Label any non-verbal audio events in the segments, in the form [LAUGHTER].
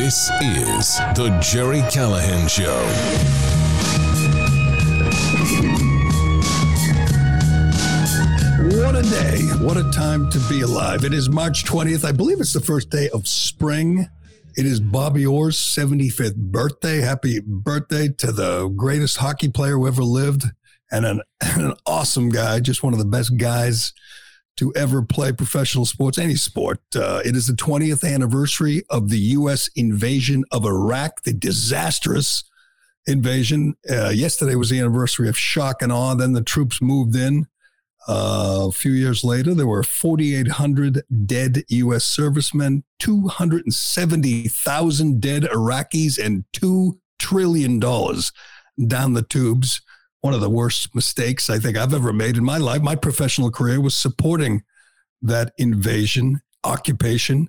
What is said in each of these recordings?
This is the Gerry Callahan Show. What a day. What a time to be alive. It is March 20th. I believe it's the first day of spring. It is Bobby Orr's 75th birthday. Happy birthday to the greatest hockey player who ever lived and an, [LAUGHS] an awesome guy, just one of the best guys to ever play professional sports, any sport. Uh, it is the 20th anniversary of the U.S. invasion of Iraq, the disastrous invasion. Uh, yesterday was the anniversary of shock and awe. Then the troops moved in. Uh, a few years later, there were 4,800 dead U.S. servicemen, 270,000 dead Iraqis, and $2 trillion down the tubes one of the worst mistakes I think I've ever made in my life. My professional career was supporting that invasion, occupation.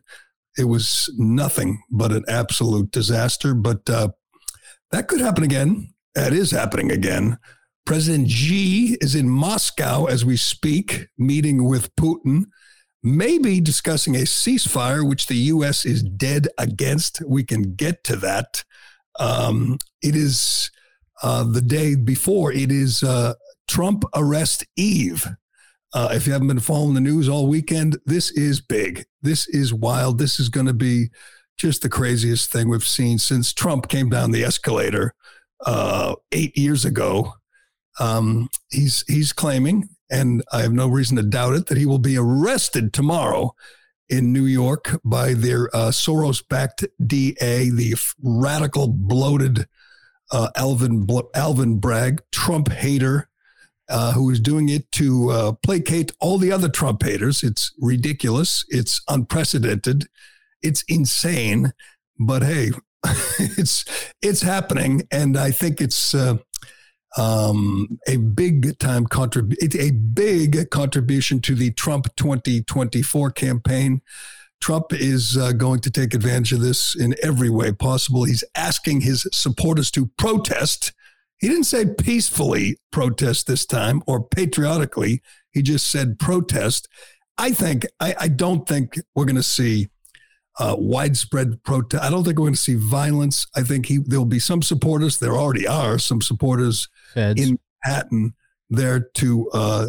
It was nothing but an absolute disaster. But uh, that could happen again. That is happening again. President Xi is in Moscow as we speak, meeting with Putin, maybe discussing a ceasefire, which the U.S. is dead against. We can get to that. Um, it is uh, the day before. It is uh, Trump arrest eve. Uh, if you haven't been following the news all weekend, this is big. This is wild. This is going to be just the craziest thing we've seen since Trump came down the escalator uh, eight years ago. Um, he's he's claiming, and I have no reason to doubt it, that he will be arrested tomorrow in New York by their uh, Soros-backed DA, the radical, bloated uh, Alvin Alvin Bragg, Trump hater, uh, who is doing it to uh, placate all the other Trump haters. It's ridiculous. It's unprecedented. It's insane. But hey, [LAUGHS] it's it's happening, and I think it's uh, um, a big time contribution. A big contribution to the Trump 2024 campaign. Trump is uh, going to take advantage of this in every way possible. He's asking his supporters to protest. He didn't say peacefully protest this time or patriotically. He just said protest. I think, I, I don't think we're going to see uh, widespread protest. I don't think we're going to see violence. I think he, there'll be some supporters. There already are some supporters Feds. in Manhattan there to uh,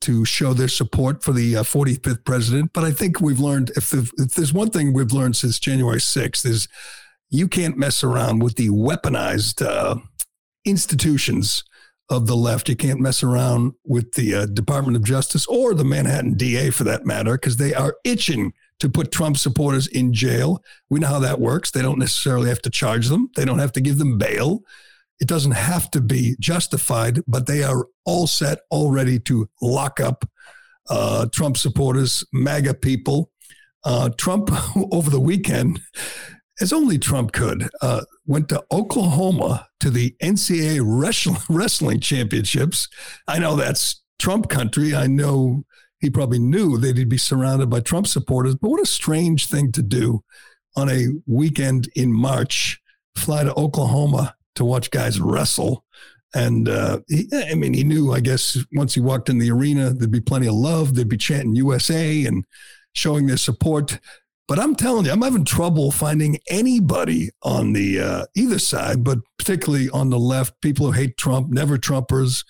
to show their support for the uh, 45th president. But I think we've learned if, the, if there's one thing we've learned since January 6th is you can't mess around with the weaponized uh, institutions of the left. You can't mess around with the uh, Department of Justice or the Manhattan DA for that matter, because they are itching to put Trump supporters in jail. We know how that works. They don't necessarily have to charge them, they don't have to give them bail. It doesn't have to be justified, but they are all set, all ready to lock up uh, Trump supporters, MAGA people. Uh, Trump, [LAUGHS] over the weekend, as only Trump could, uh, went to Oklahoma to the NCAA [LAUGHS] wrestling championships. I know that's Trump country. I know he probably knew that he'd be surrounded by Trump supporters, but what a strange thing to do on a weekend in March, fly to Oklahoma to watch guys wrestle. And uh, he, I mean, he knew, I guess, once he walked in the arena, there'd be plenty of love. They'd be chanting USA and showing their support. But I'm telling you, I'm having trouble finding anybody on the uh, either side, but particularly on the left, people who hate Trump, never Trumpers,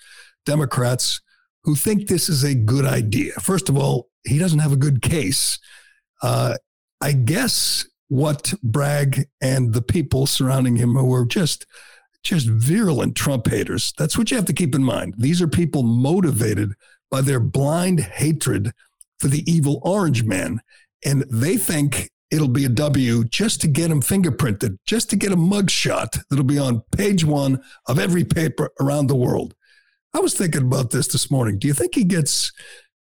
Democrats, who think this is a good idea. First of all, he doesn't have a good case. Uh, I guess what Bragg and the people surrounding him who are just just virulent Trump haters. That's what you have to keep in mind. These are people motivated by their blind hatred for the evil orange man. And they think it'll be a W just to get him fingerprinted, just to get a mugshot that'll be on page one of every paper around the world. I was thinking about this this morning. Do you think he gets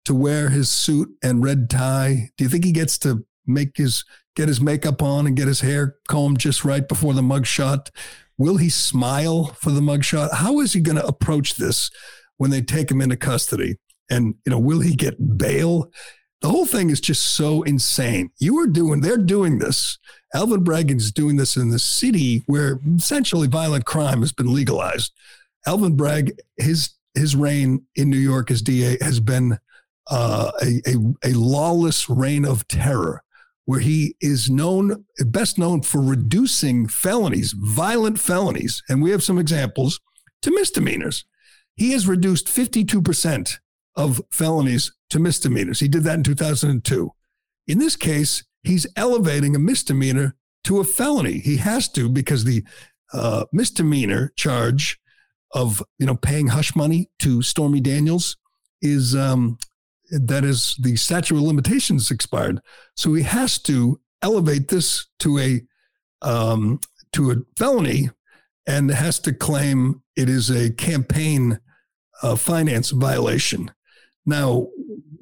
to wear his suit and red tie? Do you think he gets to make his get his makeup on and get his hair combed just right before the mugshot? Will he smile for the mugshot? How is he going to approach this when they take him into custody? And you know, will he get bail? The whole thing is just so insane. You are doing, they're doing this. Alvin Bragg is doing this in the city where essentially violent crime has been legalized. Alvin Bragg, his his reign in New York as DA has been uh, a, a, a lawless reign of terror where he is known, best known for reducing felonies, violent felonies, and we have some examples, to misdemeanors. He has reduced 52% of felonies to misdemeanors. He did that in 2002. In this case, he's elevating a misdemeanor to a felony. He has to because the uh, misdemeanor charge of you know paying hush money to Stormy Daniels is um, that is the statute of limitations expired. So he has to elevate this to a um, to a felony and has to claim it is a campaign uh, finance violation. Now,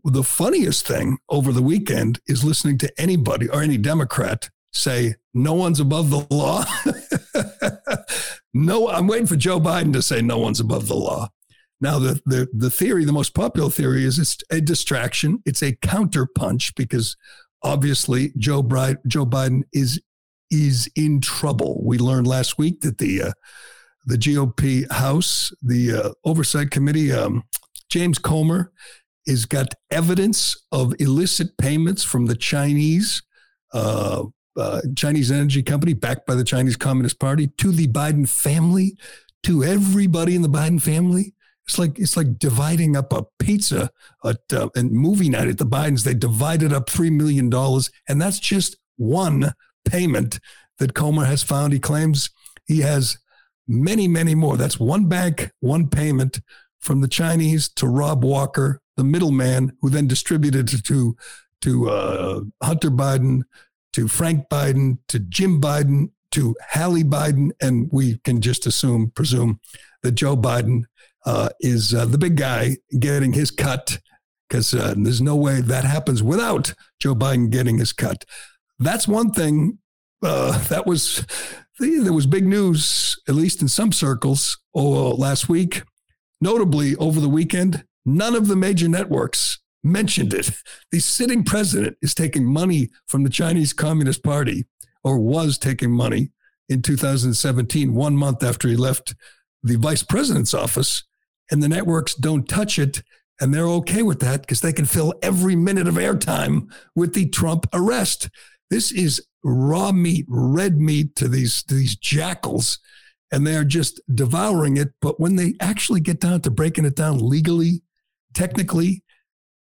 the funniest thing over the weekend is listening to anybody or any Democrat say, no one's above the law. [LAUGHS] no, I'm waiting for Joe Biden to say no one's above the law. Now, the, the, the theory, the most popular theory is it's a distraction. It's a counterpunch because obviously Joe, Biden, Joe Biden is, is in trouble. We learned last week that the, uh, the GOP House, the uh, Oversight Committee, um, James Comer, has got evidence of illicit payments from the Chinese, uh, uh, Chinese energy company backed by the Chinese Communist Party to the Biden family, to everybody in the Biden family. It's like it's like dividing up a pizza at uh, and movie night at the Bidens. They divided up three million dollars, and that's just one payment that Comer has found. He claims he has many, many more. That's one bank, one payment from the Chinese to Rob Walker, the middleman, who then distributed it to to uh, Hunter Biden, to Frank Biden, to Jim Biden, to Hallie Biden, and we can just assume, presume that Joe Biden uh, is uh, the big guy getting his cut because uh, there's no way that happens without Joe Biden getting his cut. That's one thing uh, that was there was big news, at least in some circles, oh, last week. Notably, over the weekend, none of the major networks mentioned it. The sitting president is taking money from the Chinese Communist Party, or was taking money in 2017, one month after he left the vice president's office and the networks don't touch it. And they're okay with that because they can fill every minute of airtime with the Trump arrest. This is raw meat, red meat to these, to these jackals, and they're just devouring it. But when they actually get down to breaking it down legally, technically,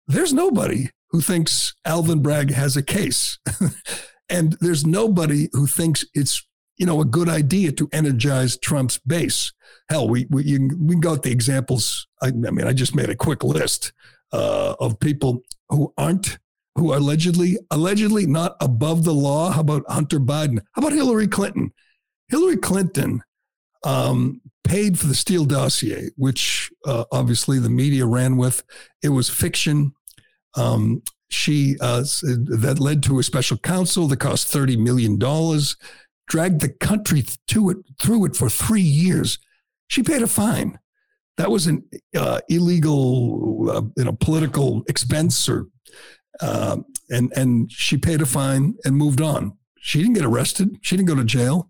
there's nobody who thinks Alvin Bragg has a case. [LAUGHS] and there's nobody who thinks it's you know, a good idea to energize Trump's base. Hell, we we, you, we got the examples. I, I, mean, I just made a quick list uh, of people who aren't, who are allegedly allegedly not above the law. How about Hunter Biden? How about Hillary Clinton? Hillary Clinton um, paid for the Steele dossier, which uh, obviously the media ran with. It was fiction. Um, she uh, that led to a special counsel that cost thirty million dollars dragged the country to it through it for three years. She paid a fine. That was an uh, illegal, uh, you know, political expense, or uh, and and she paid a fine and moved on. She didn't get arrested. She didn't go to jail.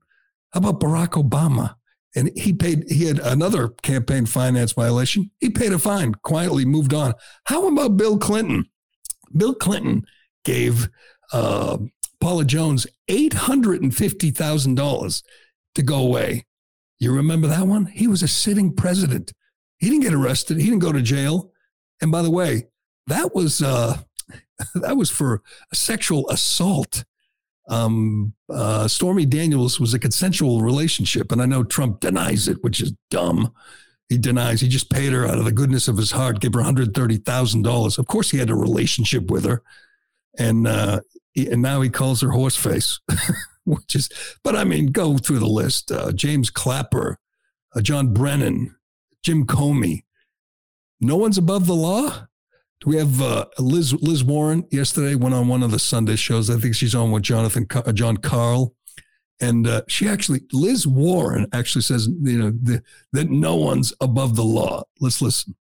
How about Barack Obama? And he paid. He had another campaign finance violation. He paid a fine. Quietly moved on. How about Bill Clinton? Bill Clinton gave uh, Paula Jones $850,000 to go away. You remember that one? He was a sitting president. He didn't get arrested. He didn't go to jail. And by the way, that was uh, [LAUGHS] that was for sexual assault. Um, uh, Stormy Daniels was a consensual relationship, and I know Trump denies it, which is dumb. He denies he just paid her out of the goodness of his heart, gave her one hundred thirty thousand dollars. Of course, he had a relationship with her, and uh, and now he calls her horseface, [LAUGHS] which is. But I mean, go through the list: uh, James Clapper, uh, John Brennan, Jim Comey. No one's above the law. Do we have uh, Liz Liz Warren yesterday went on one of the Sunday shows. I think she's on with Jonathan uh, Jon Karl, and uh, she actually Liz Warren actually says you know the, that no one's above the law. Let's listen.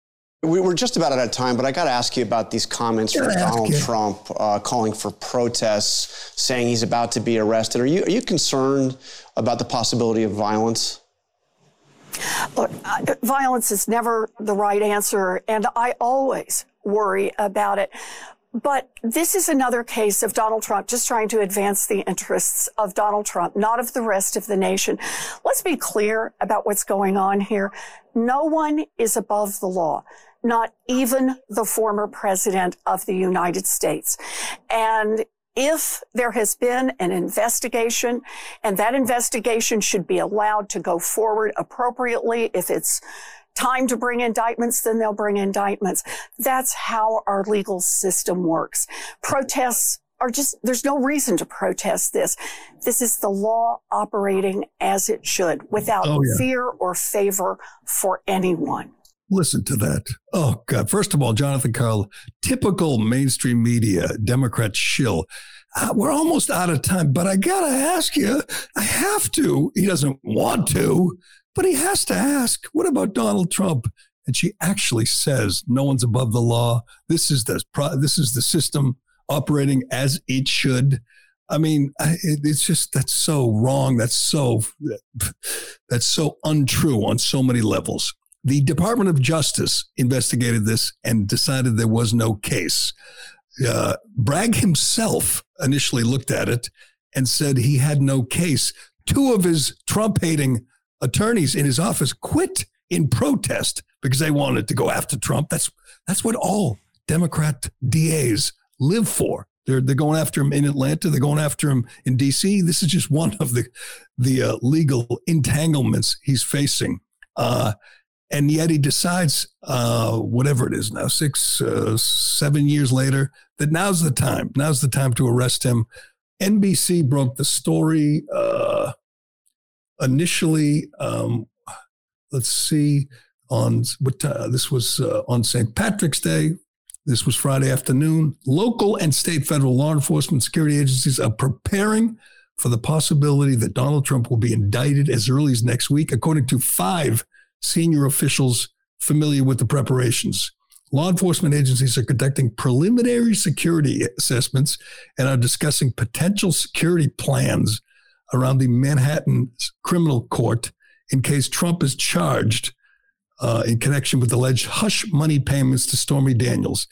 We were just about out of time, but I got to ask you about these comments from Donald Trump uh, calling for protests, saying he's about to be arrested. Are you are you concerned about the possibility of violence? Look, uh, violence is never the right answer, and I always worry about it. But this is another case of Donald Trump just trying to advance the interests of Donald Trump, not of the rest of the nation. Let's be clear about what's going on here. No one is above the law, not even the former president of the United States. And if there has been an investigation and that investigation should be allowed to go forward appropriately, if it's time to bring indictments, then they'll bring indictments. That's how our legal system works. Protests are just, there's no reason to protest this. This is the law operating as it should without oh, yeah. fear or favor for anyone. Listen to that. Oh, God. First of all, Jonathan Karl, typical mainstream media, Democrat shill. Uh, we're almost out of time, but I got to ask you, I have to. He doesn't want to, but he has to ask, what about Donald Trump? And she actually says, no one's above the law. This is the, this is the system operating as it should. I mean, it's just that's so wrong. That's so that's so untrue on so many levels. The Department of Justice investigated this and decided there was no case. Uh, Bragg himself initially looked at it and said he had no case. Two of his Trump hating attorneys in his office quit in protest because they wanted to go after Trump. That's that's what all Democrat DAs live for. They're they're going after him in Atlanta. They're going after him in D.C. This is just one of the the uh, legal entanglements he's facing. Uh, and yet he decides, uh, whatever it is now, six, uh, seven years later, that now's the time. Now's the time to arrest him. NBC broke the story uh, initially. Um, let's see, on what uh, this was uh, on St. Patrick's Day. This was Friday afternoon. Local and state federal law enforcement security agencies are preparing for the possibility that Donald Trump will be indicted as early as next week, according to five senior officials familiar with the preparations. Law enforcement agencies are conducting preliminary security assessments and are discussing potential security plans around the Manhattan criminal court in case Trump is charged uh, in connection with alleged hush money payments to Stormy Daniels.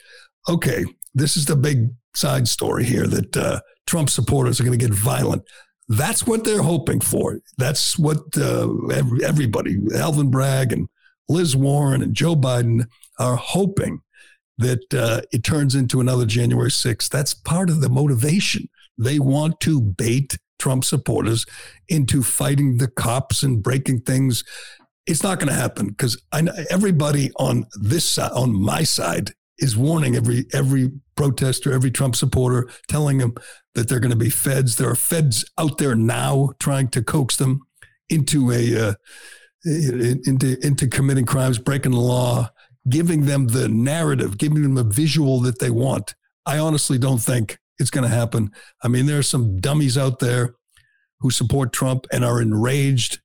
Okay, this is the big side story here that uh, Trump supporters are going to get violent. That's what they're hoping for. That's what uh, everybody, Alvin Bragg and Liz Warren and Joe Biden, are hoping that uh, it turns into another January 6th. That's part of the motivation. They want to bait Trump supporters into fighting the cops and breaking things. It's not going to happen because everybody on this side, on my side, is warning every every protester, every Trump supporter, telling them that they're going to be feds. There are feds out there now trying to coax them into a uh, into into committing crimes, breaking the law, giving them the narrative, giving them a visual that they want. I honestly don't think it's going to happen. I mean, there are some dummies out there who support Trump and are enraged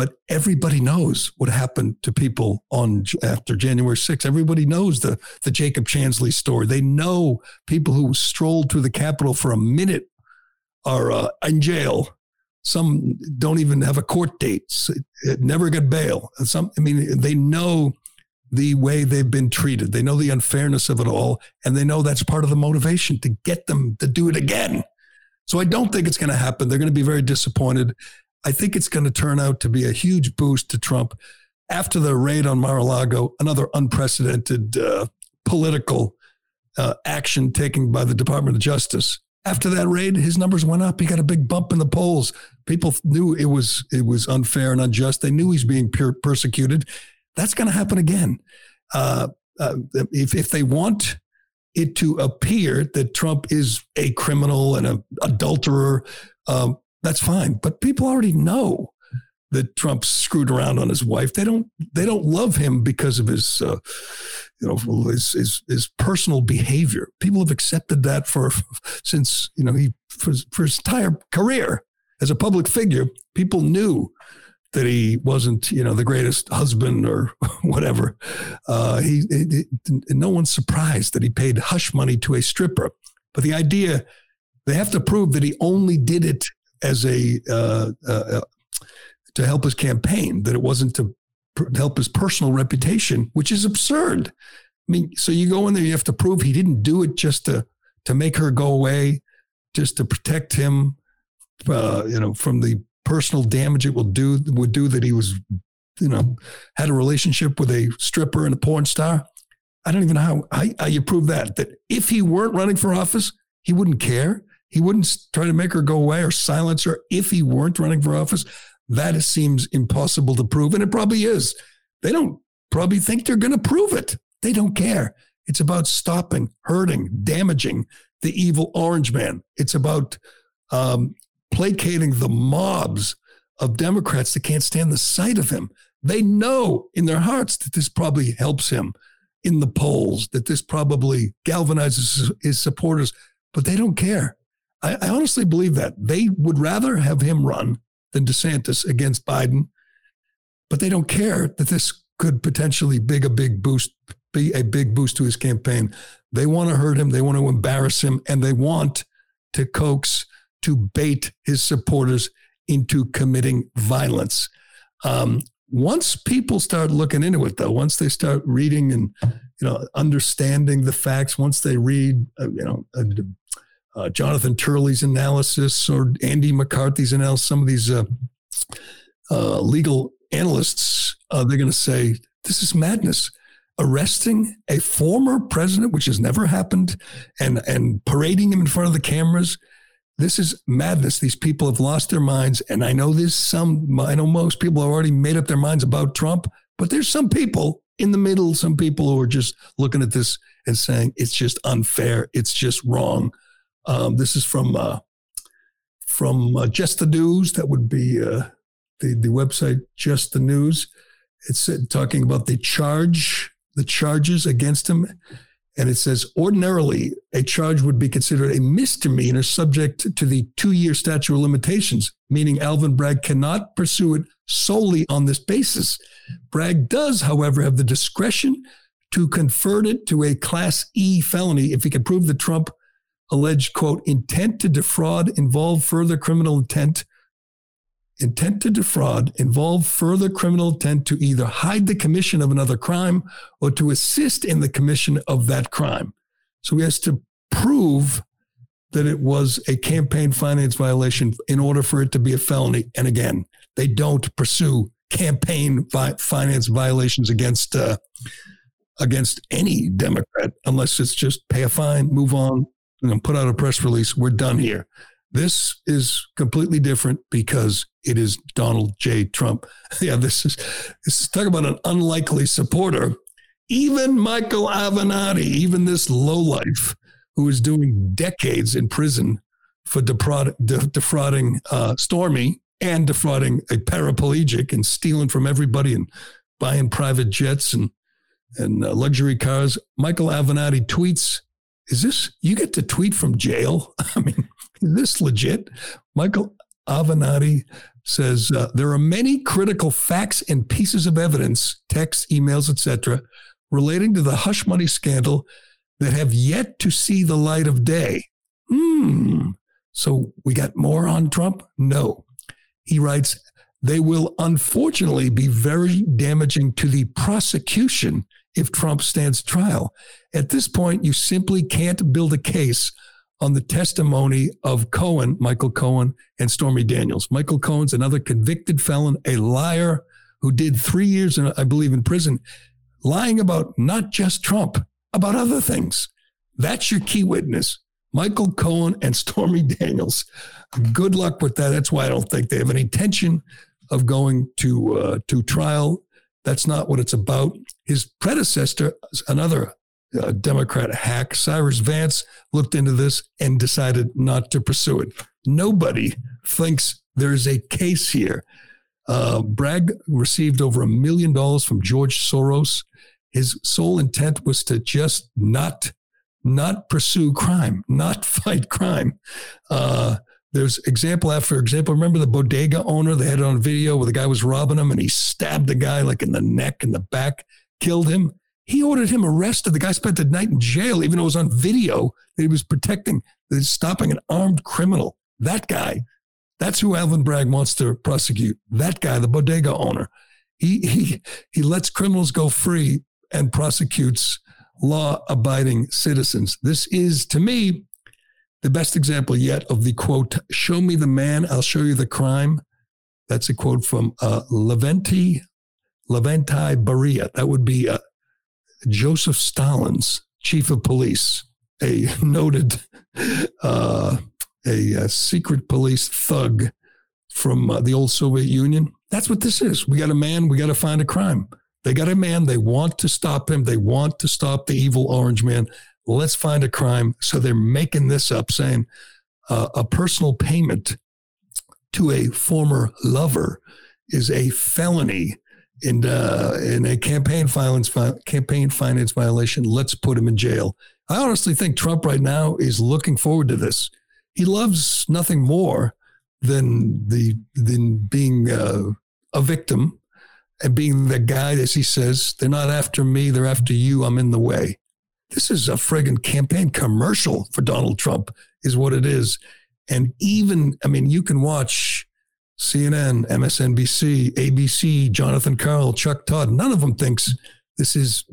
but everybody knows what happened to people on after January 6th. Everybody knows the, the Jacob Chansley story. They know people who strolled through the Capitol for a minute are uh, in jail. Some don't even have a court date, never get bail. Some, I mean, they know the way they've been treated. They know the unfairness of it all, and they know that's part of the motivation to get them to do it again. So I don't think it's going to happen. They're going to be very disappointed. I think it's going to turn out to be a huge boost to Trump after the raid on Mar-a-Lago, another unprecedented uh, political uh, action taken by the Department of Justice. After that raid, his numbers went up. He got a big bump in the polls. People knew it was it was unfair and unjust. They knew he's being per- persecuted. That's going to happen again. Uh, uh, if if they want it to appear that Trump is a criminal and an adulterer, um, that's fine. But people already know that Trump screwed around on his wife. They don't they don't love him because of his uh, you know his, his, his personal behavior. People have accepted that for [LAUGHS] since you know he for, for his entire career as a public figure. People knew that he wasn't you know the greatest husband or [LAUGHS] whatever. Uh, he, he no one's surprised that he paid hush money to a stripper. But the idea they have to prove that he only did it as a uh, uh, to help his campaign, that it wasn't to help his personal reputation, which is absurd. I mean, so you go in there, you have to prove he didn't do it just to to make her go away, just to protect him, uh, you know, from the personal damage it will do would do that he was, you know, had a relationship with a stripper and a porn star. I don't even know how, how, how you prove that. That if he weren't running for office, he wouldn't care. He wouldn't try to make her go away or silence her if he weren't running for office. That seems impossible to prove, and it probably is. They don't probably think they're going to prove it. They don't care. It's about stopping, hurting, damaging the evil orange man. It's about um, placating the mobs of Democrats that can't stand the sight of him. They know in their hearts that this probably helps him in the polls, that this probably galvanizes his supporters, but they don't care. I, I honestly believe that. They would rather have him run than DeSantis against Biden. But they don't care that this could potentially big a big boost, be a big boost to his campaign. They want to hurt him, they want to embarrass him, and they want to coax, to bait his supporters into committing violence. Um, once people start looking into it, though, once they start reading and you know understanding the facts, once they read, uh, you know, uh, uh, Jonathan Turley's analysis or Andy McCarthy's analysis, some of these uh, uh, legal analysts, uh, they're going to say, this is madness. Arresting a former president, which has never happened, and, and parading him in front of the cameras. This is madness. These people have lost their minds. And I know there's some, I know most people have already made up their minds about Trump, but there's some people in the middle, some people who are just looking at this and saying it's just unfair. It's just wrong. Um, this is from uh, from uh, Just the News. That would be uh, the the website Just the News. It's talking about the charge, the charges against him, and it says ordinarily a charge would be considered a misdemeanor subject to the two year statute of limitations, meaning Alvin Bragg cannot pursue it solely on this basis. Bragg does, however, have the discretion to convert it to a Class E felony if he can prove that Trump alleged, quote, intent to defraud involve further criminal intent. Intent to defraud involve further criminal intent to either hide the commission of another crime or to assist in the commission of that crime. So he has to prove that it was a campaign finance violation in order for it to be a felony. And again, they don't pursue campaign vi- finance violations against uh, against any Democrat unless it's just pay a fine, move on, and put out a press release. We're done here. This is completely different because it is Donald J. Trump. [LAUGHS] Yeah, this is this is talk about an unlikely supporter. Even Michael Avenatti, even this lowlife who is doing decades in prison for defraud, de- defrauding uh, Stormy and defrauding a paraplegic and stealing from everybody and buying private jets and and uh, luxury cars. Michael Avenatti tweets is this, you get to tweet from jail? [LAUGHS] I mean, is this legit? Michael Avenatti says uh, there are many critical facts and pieces of evidence, texts, emails, etc., relating to the hush money scandal that have yet to see the light of day. Hmm. So we got more on Trump? No. He writes, they will unfortunately be very damaging to the prosecution if Trump stands trial. At this point, you simply can't build a case on the testimony of Cohen, Michael Cohen, and Stormy Daniels. Michael Cohen's another convicted felon, a liar who did three years, in, I believe, in prison, lying about not just Trump, about other things. That's your key witness. Michael Cohen and Stormy Daniels. Good luck with that. That's why I don't think they have any intention of going to uh, to trial. That's not what it's about. His predecessor, another uh, Democrat hack, Cyrus Vance, looked into this and decided not to pursue it. Nobody thinks there's a case here. Uh, Bragg received over a million dollars from George Soros. His sole intent was to just not not pursue crime, not [LAUGHS] fight crime. Uh, there's example after example. Remember the bodega owner? They had it on video where the guy was robbing him and he stabbed the guy like in the neck and the back, killed him. He ordered him arrested. The guy spent the night in jail, even though it was on video that he was protecting, stopping an armed criminal. That guy, that's who Alvin Bragg wants to prosecute. That guy, the bodega owner. He, he, he lets criminals go free and prosecutes law abiding citizens. This is, to me, the best example yet of the quote, show me the man, I'll show you the crime. That's a quote from uh, Leventi, Leventi Beria. That would be uh, Joseph Stalin's chief of police, a [LAUGHS] noted, uh, a, a, secret police thug from uh, the old Soviet Union. That's what this is. We got a man, we got to find a crime. They got a man, they want to stop him, they want to stop the evil orange man. Let's find a crime. So they're making this up, saying uh, a personal payment to a former lover is a felony in uh, in a campaign finance campaign finance violation. Let's put him in jail. I honestly think Trump right now is looking forward to this. He loves nothing more than the than being uh, a victim and being the guy, as he says, they're not after me, they're after you. I'm in the way. This is a friggin' campaign commercial for Donald Trump, is what it is. And even, I mean, you can watch CNN, MSNBC, ABC, Jonathan Karl, Chuck Todd. None of them thinks this is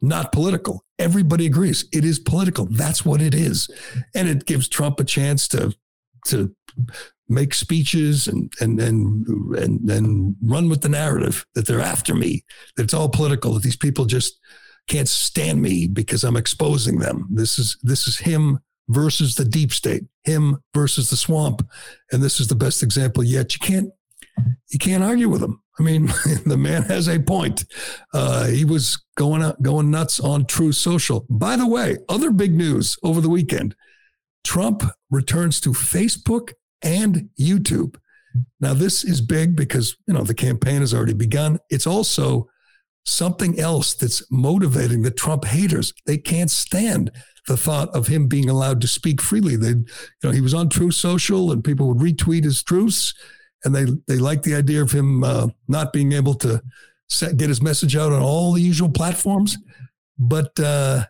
not political. Everybody agrees it is political. That's what it is, and it gives Trump a chance to to make speeches and and and and, and run with the narrative that they're after me. That it's all political. That these people just can't stand me because I'm exposing them. This is this is him versus the deep state, him versus the swamp, and this is the best example yet. You can't you can't argue with him. I mean, [LAUGHS] the man has a point. Uh, he was going out, going nuts on Truth Social. By the way, other big news over the weekend: Trump returns to Facebook and YouTube. Now, this is big because you know the campaign has already begun. It's also something else that's motivating the Trump haters. They can't stand the thought of him being allowed to speak freely. They, you know, he was on Truth Social, and people would retweet his truths, and they they like the idea of him uh, not being able to set, get his message out on all the usual platforms. But uh,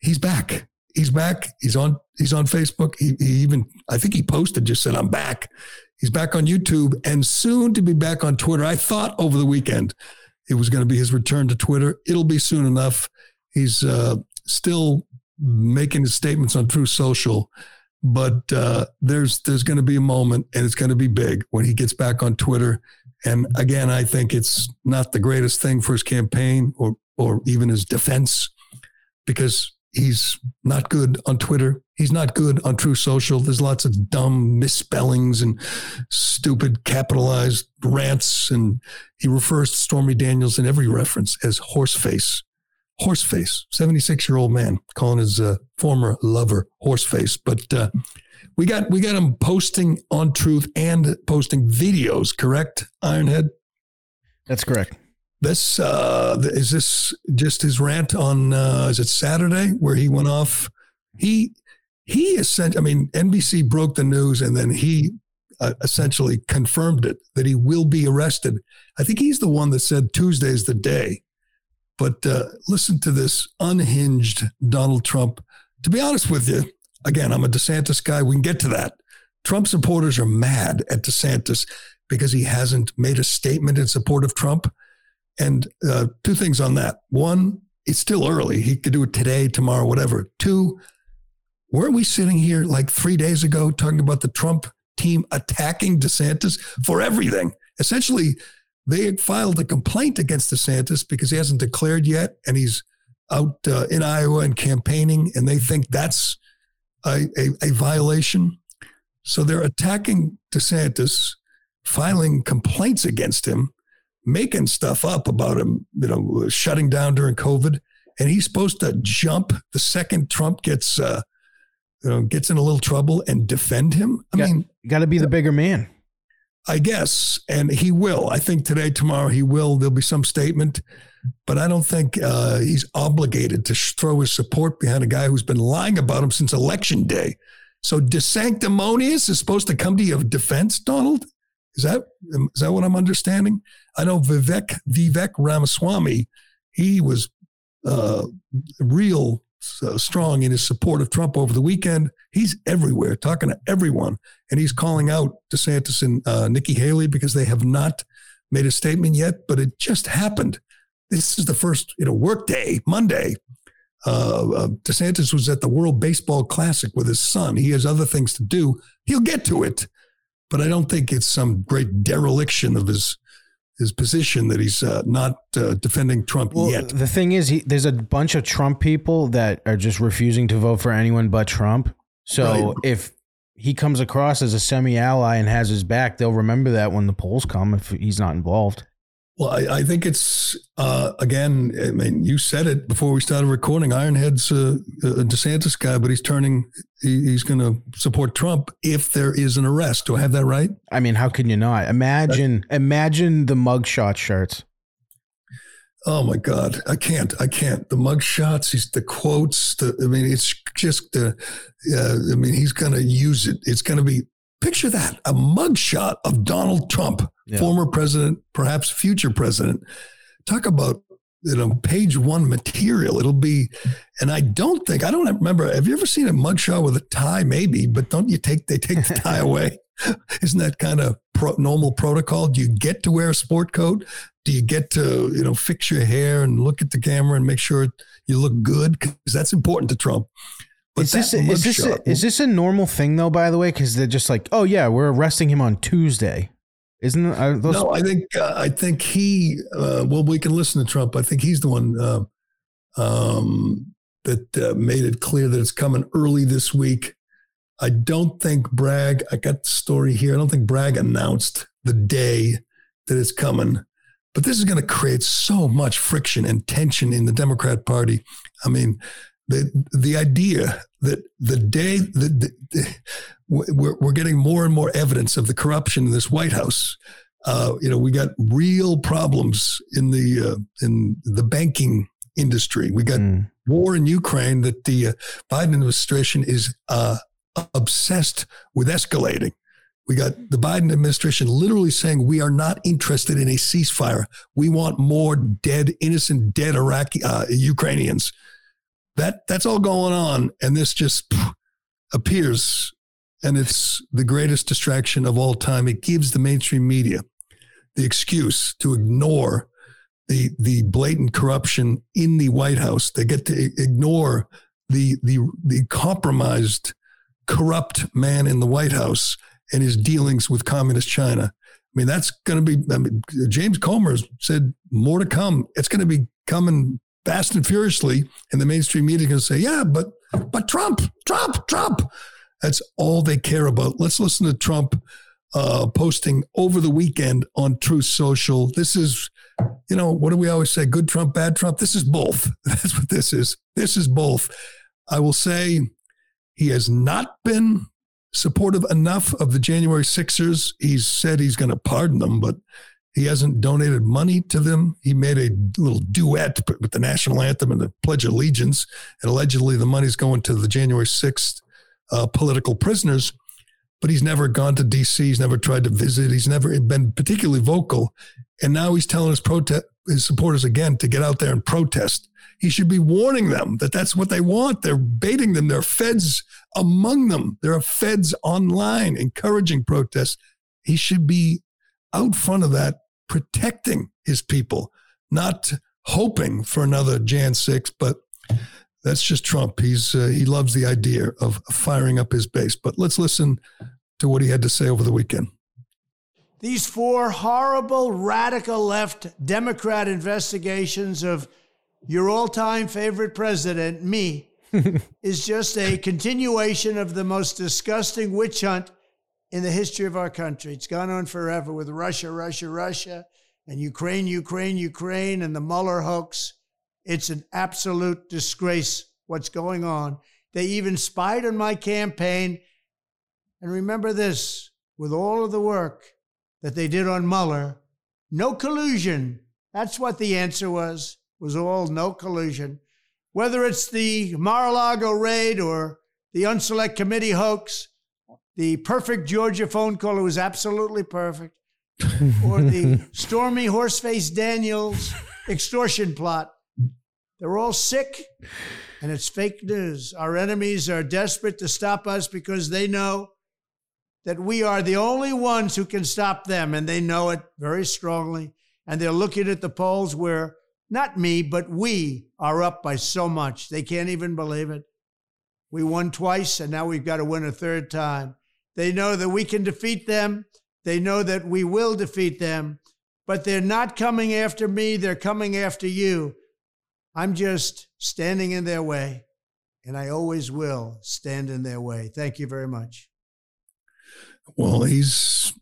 he's back. He's back. He's on. He's on Facebook. He, he even, I think he posted, just said, "I'm back." He's back on YouTube and soon to be back on Twitter. I thought over the weekend it was going to be his return to Twitter. It'll be soon enough. He's uh, still making his statements on Truth Social, but uh, there's there's going to be a moment, and it's going to be big when he gets back on Twitter. And again, I think it's not the greatest thing for his campaign or or even his defense, because he's not good on Twitter. He's not good on Truth Social. There's lots of dumb misspellings and stupid capitalized rants. And he refers to Stormy Daniels in every reference as horseface. Horseface, 76 year old man calling his uh, former lover horseface. But uh, we got we got him posting on Truth and posting videos, correct, Ironhead? That's correct. This uh, is this just his rant on uh, is it Saturday where he went off? He he sent. I mean, NBC broke the news and then he uh, essentially confirmed it that he will be arrested. I think he's the one that said Tuesday's the day. But uh, listen to this unhinged Donald Trump. To be honest with you, again, I'm a DeSantis guy. We can get to that. Trump supporters are mad at DeSantis because he hasn't made a statement in support of Trump. And uh, two things on that. One, it's still early. He could do it today, tomorrow, whatever. Two, weren't we sitting here like three days ago talking about the Trump team attacking DeSantis for everything? Essentially, they had filed a complaint against DeSantis because he hasn't declared yet, and he's out uh, in Iowa and campaigning, and they think that's a, a, a violation. So they're attacking DeSantis, filing complaints against him, making stuff up about him, you know, shutting down during COVID. And he's supposed to jump the second Trump gets, uh, you know, gets in a little trouble and defend him. I mean, got to be the bigger man. I guess, and he will. I think today, tomorrow, he will. There'll be some statement, but I don't think uh, he's obligated to throw his support behind a guy who's been lying about him since election day. So, DeSanctimonious is supposed to come to your defense, Donald. Is that is that what I'm understanding? I know Vivek Vivek Ramaswamy. He was uh, real uh, strong in his support of Trump over the weekend. He's everywhere, talking to everyone, and he's calling out DeSantis and uh, Nikki Haley because they have not made a statement yet. But it just happened. This is the first, you know, work day, Monday. Uh, uh, DeSantis was at the World Baseball Classic with his son. He has other things to do. He'll get to it, but I don't think it's some great dereliction of his his position that he's uh, not uh, defending Trump well, yet. The thing is, he, there's a bunch of Trump people that are just refusing to vote for anyone but Trump. So right. if he comes across as a semi ally and has his back, they'll remember that when the polls come if he's not involved. Well, I, I think it's uh, again. I mean, you said it before we started recording. Ironhead's a, a DeSantis guy, but he's turning. He, he's going to support Trump if there is an arrest. Do I have that right? I mean, how can you not? Imagine, imagine the mugshot shirts. Oh my God, I can't. I can't. The mugshots, he's the quotes. The, I mean, it's just the. Uh, I mean, he's going to use it. It's going to be Picture that a mugshot of Donald Trump, yeah. former president, perhaps future president. Talk about you know page one material. It'll be, and I don't think I don't remember. Have you ever seen a mugshot with a tie? Maybe, but don't you take they take the [LAUGHS] tie away? [LAUGHS] Isn't that kind of pro, normal protocol? Do you get to wear a sport coat? Do you get to you know fix your hair and look at the camera and make sure you look good? Because that's important to Trump. But is this a, is this a, is this a normal thing though? By the way, because they're just like, oh yeah, we're arresting him on Tuesday, isn't it? Those- no, I think uh, I think he. Uh, well, we can listen to Trump. I think he's the one uh, um, that uh, made it clear that it's coming early this week. I don't think Bragg. I got the story here. I don't think Bragg announced the day that it's coming. But this is going to create so much friction and tension in the Democrat Party. I mean, the the idea that the day that we're, we're getting more and more evidence of the corruption in this White House. Uh, you know, we got real problems in the uh, in the banking industry. We got mm. war in Ukraine that the uh, Biden administration is uh, obsessed with escalating. We got the Biden administration literally saying we are not interested in a ceasefire. We want more dead, innocent, dead Iraqi uh, Ukrainians that that's all going on, and this just appears, and it's the greatest distraction of all time. It gives the mainstream media the excuse to ignore the the blatant corruption in the White House. They get to ignore the the the compromised, corrupt man in the White House and his dealings with communist China. I mean, that's going to be. I mean, James Comer said more to come. It's going to be coming fast and furiously, and the mainstream media can say, "Yeah, but but Trump, Trump, Trump." That's all they care about. Let's listen to Trump uh, posting over the weekend on Truth Social. This is, you know, what do we always say? Good Trump, bad Trump. This is both. [LAUGHS] That's what this is. This is both. I will say he has not been supportive enough of the January Sixers. He's said he's going to pardon them, but he hasn't donated money to them. He made a little duet with the national anthem and the Pledge of Allegiance, and allegedly the money's going to the January 6th uh, political prisoners. But he's never gone to D.C. He's never tried to visit. He's never been particularly vocal. And now he's telling his, protest, his supporters again to get out there and protest. He should be warning them that that's what they want. They're baiting them. There are feds among them. There are feds online encouraging protests. He should be out front of that protecting his people, not hoping for another Jan 6, but that's just Trump. He's uh, he loves the idea of firing up his base. But let's listen to what he had to say over the weekend. These four horrible radical left Democrat investigations of your all time favorite president, me, [LAUGHS] is just a continuation of the most disgusting witch hunt in the history of our country. It's gone on forever with Russia, Russia, Russia, and Ukraine, Ukraine, Ukraine, and the Mueller hoax. It's an absolute disgrace what's going on. They even spied on my campaign. And remember this with all of the work that they did on Mueller, no collusion. That's what the answer was, was all no collusion. Whether it's the Mar-a-Lago raid or the Unselect Committee hoax, the perfect Georgia phone call, it was absolutely perfect, [LAUGHS] or the Stormy Horseface Daniels extortion plot. They're all sick and it's fake news. Our enemies are desperate to stop us because they know that we are the only ones who can stop them, and they know it very strongly. And they're looking at the polls where not me, but we are up by so much. They can't even believe it. We won twice, and now we've got to win a third time. They know that we can defeat them. They know that we will defeat them, but they're not coming after me. They're coming after you. I'm just standing in their way, and I always will stand in their way. Thank you very much. Well, he's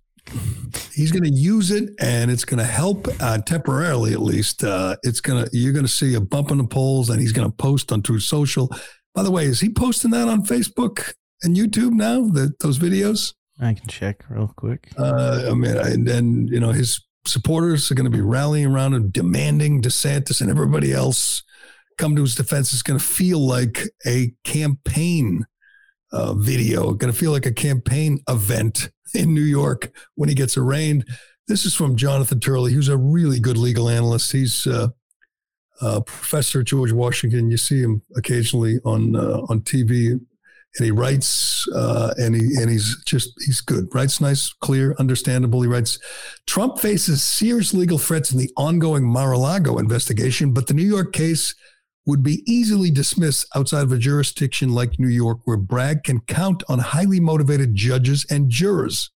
he's going to use it, and it's going to help uh, temporarily, at least. Uh, it's going to you're going to see a bump in the polls, and he's going to post on Truth Social. By the way, is he posting that on Facebook and YouTube now? That those videos. I can check real quick. Uh, I mean, and then you know his supporters are going to be rallying around and demanding DeSantis and everybody else come to his defense. It's going to feel like a campaign uh, video, going to feel like a campaign event in New York when he gets arraigned. This is from Jonathan Turley, who's a really good legal analyst. He's uh, professor at George Washington. You see him occasionally on uh, on TV and he writes uh, and he and he's just he's good writes nice clear understandable he writes trump faces serious legal threats in the ongoing mar-a-lago investigation but the new york case would be easily dismissed outside of a jurisdiction like new york where bragg can count on highly motivated judges and jurors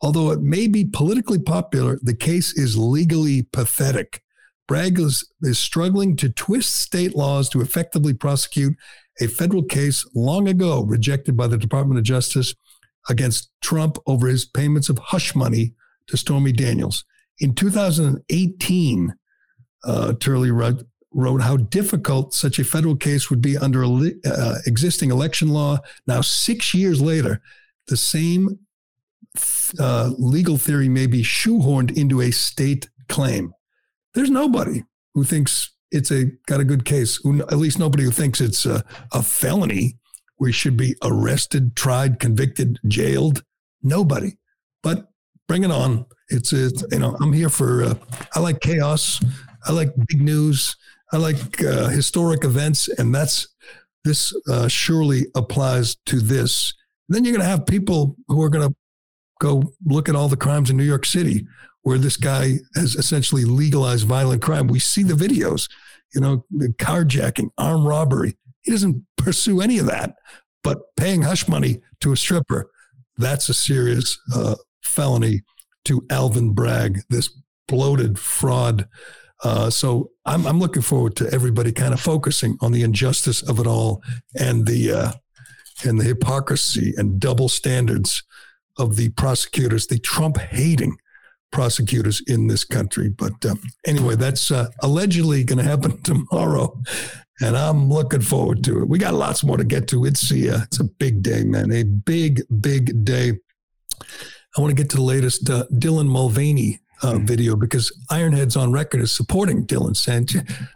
although it may be politically popular the case is legally pathetic bragg is, is struggling to twist state laws to effectively prosecute a federal case long ago rejected by the Department of Justice against Trump over his payments of hush money to Stormy Daniels. In 2018, uh, Turley wrote, wrote, how difficult such a federal case would be under uh, existing election law. Now, six years later, the same uh, legal theory may be shoehorned into a state claim. There's nobody who thinks it's a got a good case. Who, At least nobody who thinks it's a, a felony We should be arrested, tried, convicted, jailed. Nobody. But bring it on. It's, it's you know I'm here for. Uh, I like chaos. I like big news. I like uh, historic events, and that's this uh, surely applies to this. then you're going to have people who are going to go look at all the crimes in New York City where this guy has essentially legalized violent crime. We see the videos, you know, carjacking, armed robbery. He doesn't pursue any of that, but paying hush money to a stripper, that's a serious uh, felony to Alvin Bragg, this bloated fraud. Uh, so I'm, I'm looking forward to everybody kind of focusing on the injustice of it all and the uh, and the hypocrisy and double standards of the prosecutors, the Trump hating prosecutors in this country. But uh, anyway, that's uh, allegedly going to happen [LAUGHS] tomorrow, and I'm looking forward to it. We got lots more to get to. It's a uh, it's a big day, man. A big big day. I want to get to the latest uh, Dylan Mulvaney. Uh, mm-hmm. video because Ironhead's on record as supporting Dylan, saying,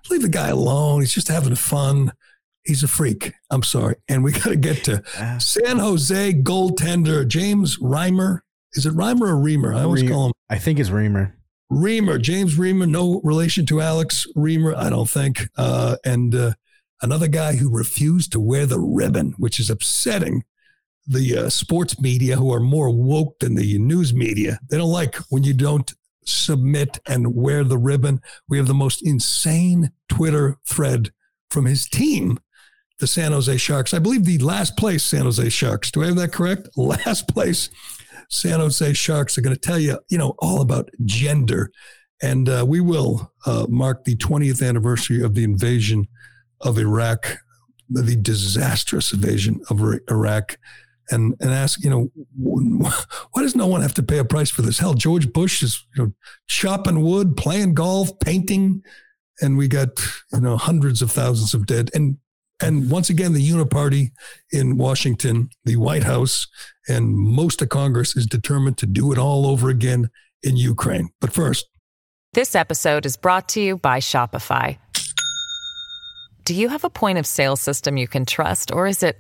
"Leave the guy alone. He's just having fun. He's a freak." I'm sorry, and we [LAUGHS] got to get to. San Jose goaltender James Reimer is it Reimer or Reamer? I always Re- call him. I think it's Reamer. Reamer, James Reamer, no relation to Alex Reimer, I don't think. Uh, and uh, another guy who refused to wear the ribbon, which is upsetting the uh, sports media who are more woke than the news media. They don't like when you don't submit and wear the ribbon. We have the most insane Twitter thread from his team, the San Jose Sharks. I believe the last place San Jose Sharks. Do I have that correct? [LAUGHS] Last place San Jose Sharks are going to tell you, you know, all about gender And uh, we will uh, mark the 20th anniversary of the invasion of Iraq, the disastrous invasion of Iraq, and, and ask, you know, [LAUGHS] why does no one have to pay a price for this? Hell, George Bush is you know, chopping wood, playing golf, painting, and we got you know hundreds of thousands of dead. And and once again, the Uniparty in Washington, the White House, and most of Congress is determined to do it all over again in Ukraine. But first, this episode is brought to you by Shopify. Do you have a point of sale system you can trust, or is it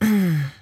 [CLEARS THROAT]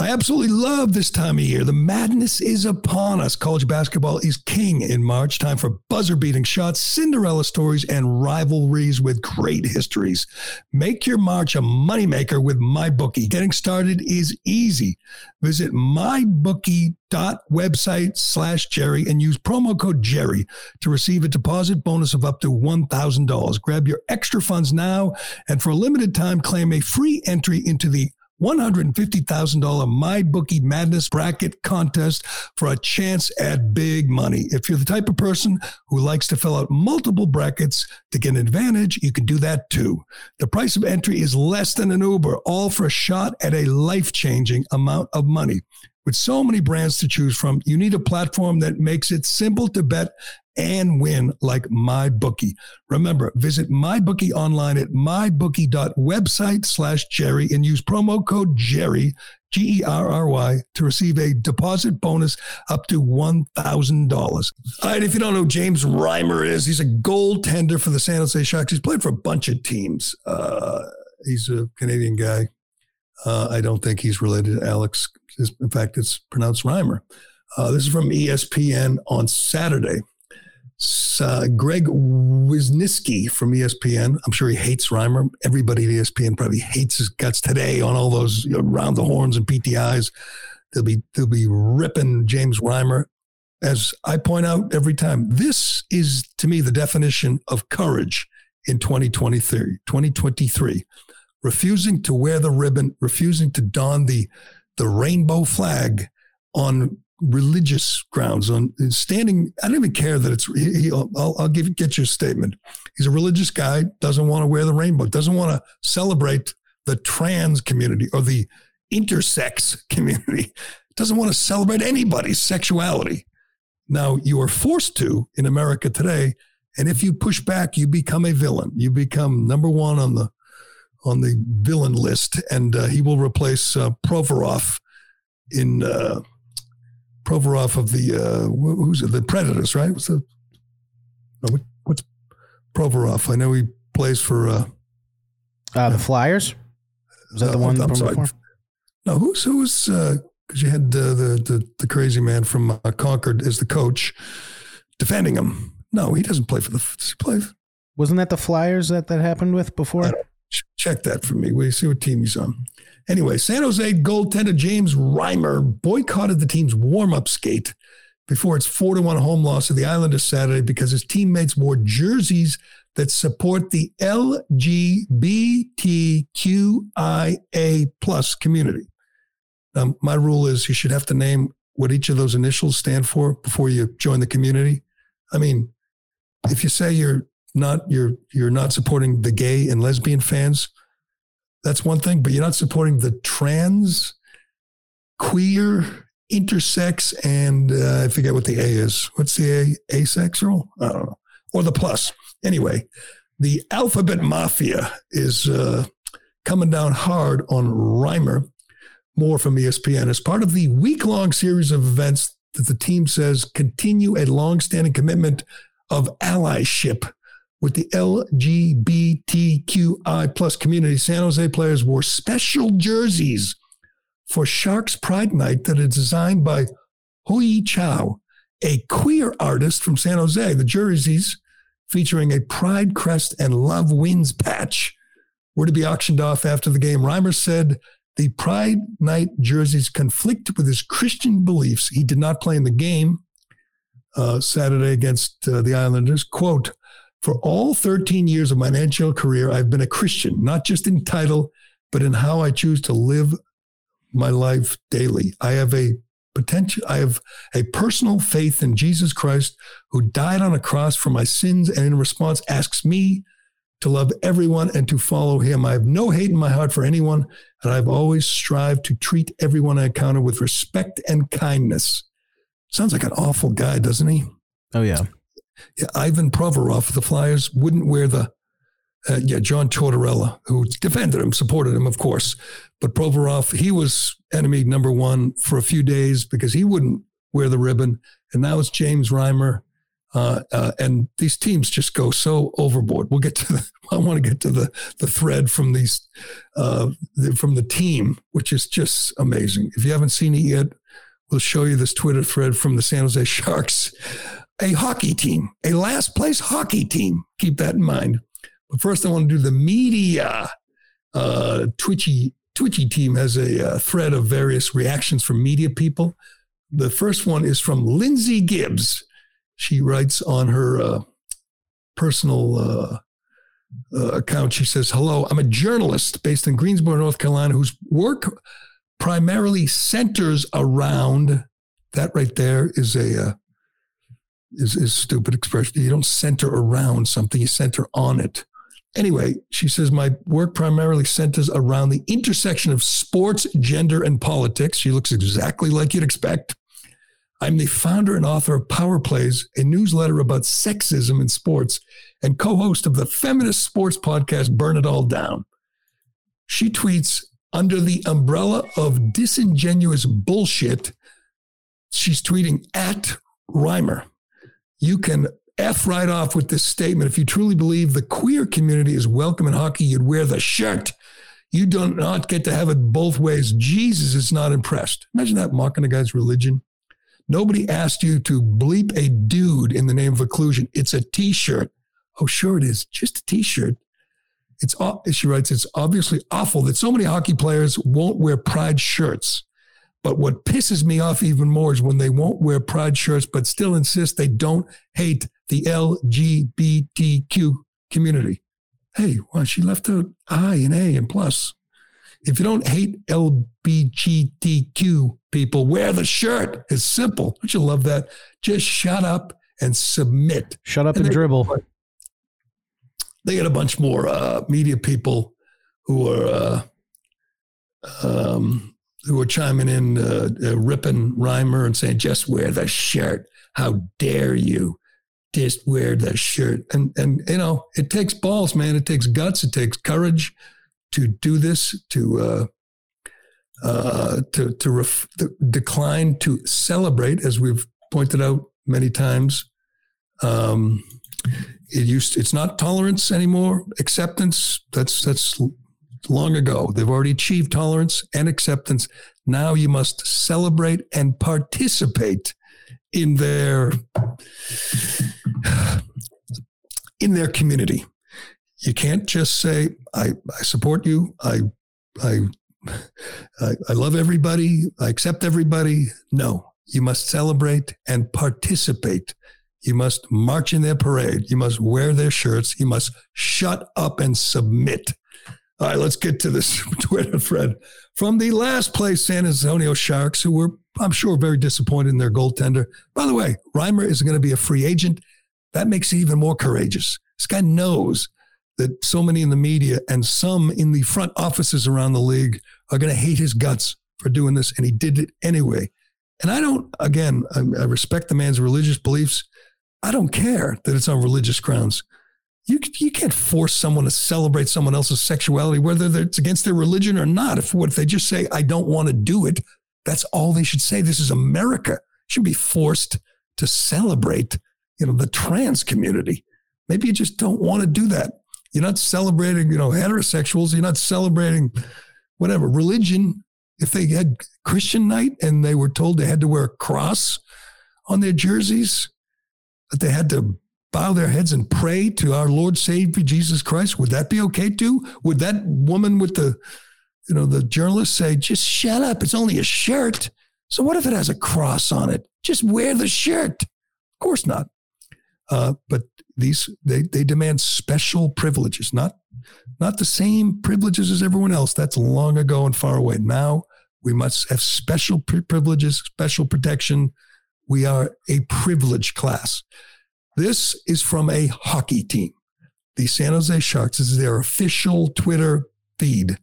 I absolutely love this time of year. The madness is upon us. College basketball is king in March. Time for buzzer beating shots, Cinderella stories, and rivalries with great histories. Make your March a moneymaker with MyBookie. Getting started is easy. Visit mybookie.website slash Gerry and use promo code Gerry to receive a deposit bonus of up to $1,000. Grab your extra funds now and for a limited time, claim a free entry into the $150,000 MyBookie Madness Bracket Contest for a chance at big money. If you're the type of person who likes to fill out multiple brackets to get an advantage, you can do that too. The price of entry is less than an Uber, all for a shot at a life changing amount of money. With so many brands to choose from, you need a platform that makes it simple to bet and win like MyBookie. Remember, visit MyBookie online at mybookie.website slash Gerry and use promo code Gerry, G E R R Y, to receive a deposit bonus up to $1,000. All right, if you don't know who James Reimer is, he's a goaltender for the San Jose Sharks. He's played for a bunch of teams. Uh, he's a Canadian guy. Uh, I don't think he's related to Alex. In fact, it's pronounced Reimer. Uh, this is from ESPN on Saturday uh, Greg Wyshynski from ESPN. I'm sure he hates Reimer. Everybody at ESPN probably hates his guts today on all those you know, round the horns and PTIs. They'll be they'll be ripping James Reimer. As I point out every time, this is to me the definition of courage in 2023. 2023, refusing to wear the ribbon, refusing to don the the rainbow flag on religious grounds on standing. I don't even care that it's. He, I'll, I'll give get your statement. He's a religious guy. Doesn't want to wear the rainbow. Doesn't want to celebrate the trans community or the intersex [LAUGHS] community. Doesn't want to celebrate anybody's sexuality. Now you are forced to in America today, and if you push back, you become a villain. You become number one on the on the villain list, and uh, he will replace uh, Provorov in. Uh, Provorov of the uh, who's it? The Predators, right? What's the no, what's Provorov? I know he plays for uh, uh the Flyers. Is that the uh, one? I'm sorry. Before? No, who's who's because uh, you had the, the the crazy man from Concord as the coach defending him. No, he doesn't play for the. Does he play? Wasn't that the Flyers that that happened with before? Check that for me. We see what team he's on. Anyway, San Jose goaltender James Reimer boycotted the team's warm-up skate before its 4 to 1 home loss to the Islanders Saturday because his teammates wore jerseys that support the LGBTQIA plus community. Now, my rule is you should have to name what each of those initials stand for before you join the community. I mean, if you say you're not you're you're not supporting the gay and lesbian fans, that's one thing, but you're not supporting the trans, queer, intersex, and uh, I forget what the A is. What's the A? Asexual? I don't know. Or the plus. Anyway, the alphabet mafia is uh, coming down hard on Reimer more from ESPN. As part of the week long series of events that the team says continue a long standing commitment of allyship with the LGBTQI plus community, San Jose players wore special jerseys for Sharks Pride Night that are designed by Hui Chow, a queer artist from San Jose. The jerseys featuring a pride crest and love wins patch were to be auctioned off after the game. Reimer said the Pride Night jerseys conflict with his Christian beliefs. He did not play in the game uh, Saturday against uh, the Islanders. Quote, for all 13 years of my NHL career, I've been a Christian, not just in title, but in how I choose to live my life daily. I have a potential, I have a personal faith in Jesus Christ who died on a cross for my sins and in response asks me to love everyone and to follow him. I have no hate in my heart for anyone, and I've always strived to treat everyone I encounter with respect and kindness. Sounds like an awful guy, doesn't he? Oh, yeah. Ivan Provorov the Flyers wouldn't wear the uh, yeah, John Tortorella, who defended him, supported him, of course. But Provorov, he was enemy number one for a few days because he wouldn't wear the ribbon. And now it's James Reimer. Uh, uh, and these teams just go so overboard. We'll get to the, [LAUGHS] I want to get to the, the thread from these, uh, the, from the team, which is just amazing. If you haven't seen it yet, we'll show you this Twitter thread from the San Jose Sharks, a hockey team, a last place hockey team. Keep that in mind. But first, I want to do the media. Uh, Twitchy Twitchy team has a, a thread of various reactions from media people. The first one is from Lindsay Gibbs. She writes on her uh, personal uh, uh, account. She says, "Hello, I'm a journalist based in Greensboro, North Carolina, whose work primarily centers around that. Right there is a uh, is is stupid expression. You don't center around something; you center on it. Anyway, she says, My work primarily centers around the intersection of sports, gender, and politics. She looks exactly like you'd expect. I'm the founder and author of Power Plays, a newsletter about sexism in sports, and co host of the feminist sports podcast, Burn It All Down. She tweets under the umbrella of disingenuous bullshit. She's tweeting at Reimer. You can F right off with this statement. If you truly believe the queer community is welcome in hockey, you'd wear the shirt. You do not get to have it both ways. Jesus is not impressed. Imagine that mocking a guy's religion. Nobody asked you to bleep a dude in the name of inclusion. It's a t shirt. Oh, sure it is. Just a t shirt. It's, she writes, it's obviously awful that so many hockey players won't wear pride shirts. But what pisses me off even more is when they won't wear pride shirts, but still insist they don't hate the LGBTQ community. Hey, well, she left out I and A and plus. If you don't hate LGBTQ people, wear the shirt. It's simple. Don't you love that? Just shut up and submit. Shut up and, and dribble. They got a bunch more uh, media people who are uh, um, who are chiming in, uh, uh, ripping Reimer and saying, "Just wear the shirt. How dare you? Just wear the shirt." And and you know, it takes balls, man. It takes guts. It takes courage to do this. To uh, uh, to to, ref- to decline to celebrate, as we've pointed out many times. Um, it used it's not tolerance anymore. Acceptance. That's that's long ago. They've already achieved tolerance and acceptance. Now you must celebrate and participate in their in their community. You can't just say, I, I support you. I, I, I, love everybody. I accept everybody. No, you must celebrate and participate. You must march in their parade. You must wear their shirts. You must shut up and submit. All right, let's get to this [LAUGHS] Twitter thread from the last place San Antonio Sharks, who were, I'm sure, very disappointed in their goaltender. By the way, Reimer is going to be a free agent. That makes it even more courageous. This guy knows that so many in the media and some in the front offices around the league are going to hate his guts for doing this, and he did it anyway. And I don't, again, I, I respect the man's religious beliefs. I don't care that it's on religious grounds. You, you can't force someone to celebrate someone else's sexuality, whether it's against their religion or not. If what if they just say, I don't want to do it, that's all they should say. This is America. Should be forced to celebrate, you know, the trans community. Maybe you just don't want to do that. You're not celebrating, you know, heterosexuals. You're not celebrating whatever religion. If they had Christian night and they were told they had to wear a cross on their jerseys, that they had to bow their heads and pray to our Lord Savior Jesus Christ, would that be okay too? Would that woman with the, you know, the journalist say, just shut up, it's only a shirt. So what if it has a cross on it? Just wear the shirt. Of course not. Uh, but these they they demand special privileges, not not the same privileges as everyone else. That's long ago and far away. Now we must have special privileges, special protection. We are a privileged class. This is from a hockey team. The San Jose Sharks. Is their official Twitter feed.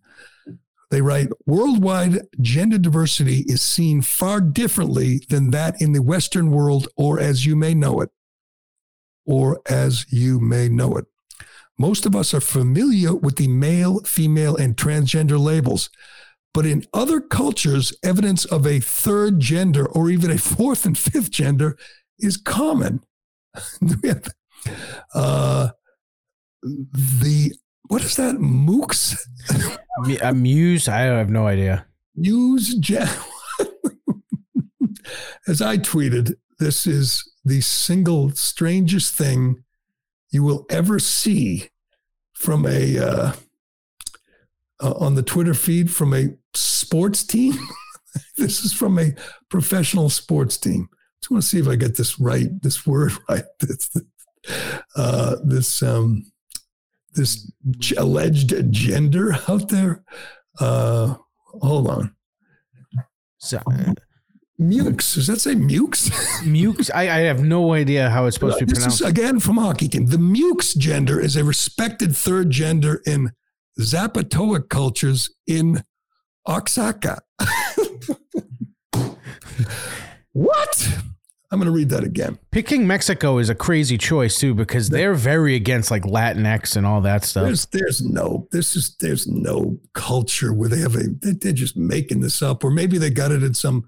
They write worldwide gender diversity is seen far differently than that in the Western world, or as you may know it. Or as you may know it. Most of us are familiar with the male, female, and transgender labels. But in other cultures, evidence of a third gender or even a fourth and fifth gender is common. [LAUGHS] uh, the what is that? Mooks? A Muse? I have no idea. Muse. As I tweeted, this is the single strangest thing you will ever see from a uh, uh, on the Twitter feed from a sports team. [LAUGHS] this is from a professional sports team. I just want to see if I get this right, this word [LAUGHS] right. This, uh, this um, this alleged gender out there. Uh, hold on. So, uh, Mukes. Does that say Mukes? [LAUGHS] Mukes. I, I, have no idea how it's supposed to be pronounced. This is again from hockey team. The Mukes gender is a respected third gender in Zapatoic cultures in Oaxaca. [LAUGHS] what? I'm going to read that again. Picking Mexico is a crazy choice too because they're very against like Latinx and all that stuff. There's, there's no, this is, there's no culture where they have a, they're just making this up, or maybe they got it in some,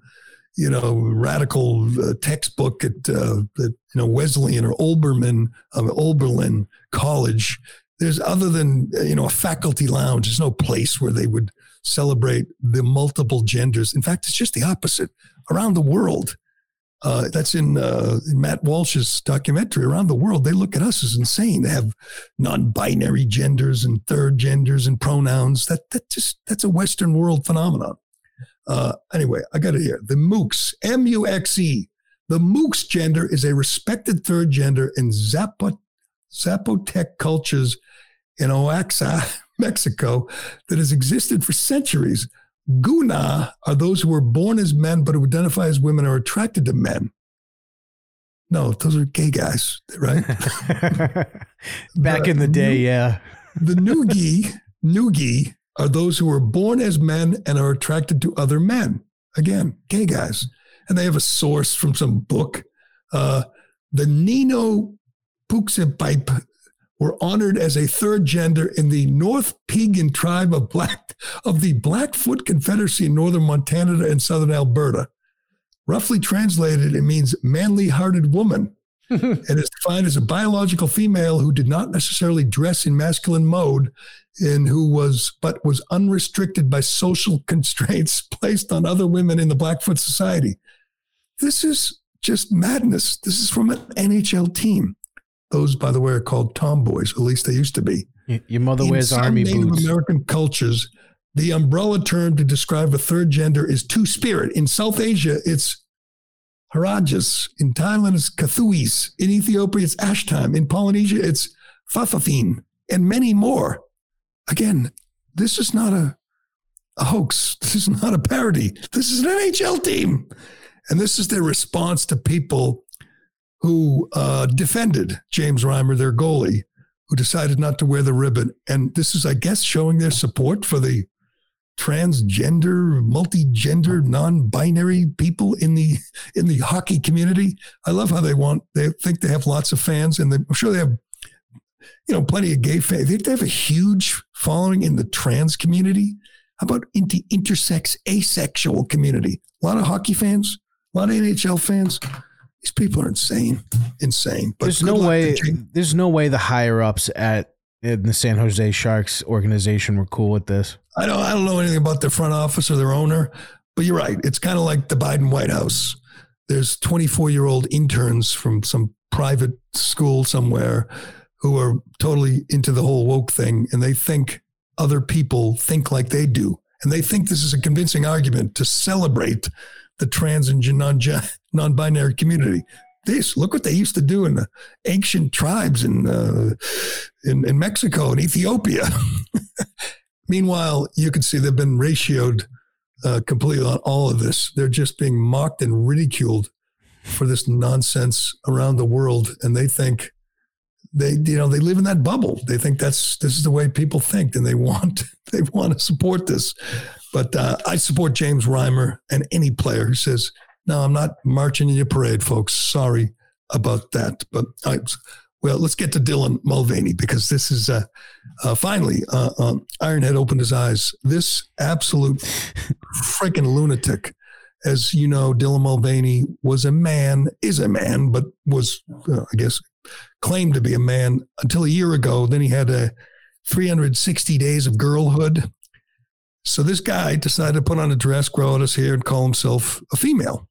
you know, radical uh, textbook at, uh, at, you know, Wesleyan or Obermann, um, Oberlin College. There's other than, you know, a faculty lounge. There's no place where they would celebrate the multiple genders. In fact, it's just the opposite around the world uh, that's in, uh, in, Matt Walsh's documentary. Around the world, they look at us as insane. They have non-binary genders and third genders and pronouns. That that just that's a Western world phenomenon. Uh, anyway, I got it here. The Muxe, M-U-X-E. The Muxe gender is a respected third gender in Zapot- Zapotec cultures in Oaxaca, [LAUGHS] Mexico, that has existed for centuries. Guna are those who are born as men but who identify as women are attracted to men. No, those are gay guys, right? [LAUGHS] Back the, in the day, yeah. the [LAUGHS] Nugi, Nugi are those who are born as men and are attracted to other men. Again, gay guys. And they have a source from some book. Uh, the Nino Puxepipe were honored as a third gender in the North Piegan tribe of Black of the Blackfoot Confederacy in northern Montana and southern Alberta. Roughly translated, it means manly-hearted woman. [LAUGHS] and is defined as a biological female who did not necessarily dress in masculine mode and who was but was unrestricted by social [LAUGHS] constraints placed on other women in the Blackfoot society. This is just madness. This is from an NHL team. Those, by the way, are called tomboys. At least they used to be. Your mother In wears army Native boots. American cultures, the umbrella term to describe a third gender is two spirit. In South Asia, it's Harajas. In Thailand, it's Kathuis. In Ethiopia, it's Ashtam. In Polynesia, it's Fafafin, and many more. Again, this is not a, a hoax. [LAUGHS] This is not a parody. This is an NHL team. And this is their response to people who uh, defended James Reimer, their goalie, who decided not to wear the ribbon. And this is, I guess, showing their support for the transgender, multi-gender, non-binary people in the in the hockey community. I love how they want. They think they have lots of fans, and they, I'm sure they have you know, plenty of gay fans. They have a huge following in the trans community. How about in the intersex, asexual community? A lot of hockey fans, a lot of NHL fans. These people are insane, insane. But there's no way. There's no way the higher ups at the San Jose Sharks organization were cool with this. I don't. I don't know anything about their front office or their owner, but you're right. It's kind of like the Biden White House. There's 24 year old interns from some private school somewhere who are totally into the whole woke thing, and they think other people think like they do, and they think this is a convincing argument to celebrate the trans and non binary community. This look what they used to do in the ancient tribes in uh, in, in Mexico and Ethiopia. [LAUGHS] Meanwhile, you can see they've been ratioed uh, completely on all of this. They're just being mocked and ridiculed for this nonsense around the world, and they think they you know they live in that bubble. They think that's this is the way people think, and they [LAUGHS] want they want to support this. But uh, I support James Reimer and any player who says, "No, I'm not marching in your parade, folks. Sorry about that." But I, well, let's get to Dylan Mulvaney because this is uh, uh, finally uh, um, Ironhead opened his eyes. This absolute freaking lunatic. As you know, Dylan Mulvaney was a man, is a man, but was, uh, I guess, claimed to be a man until a year ago. Then he had a 360 days of girlhood. So this guy decided to put on a dress, grow out his hair, and call himself a female.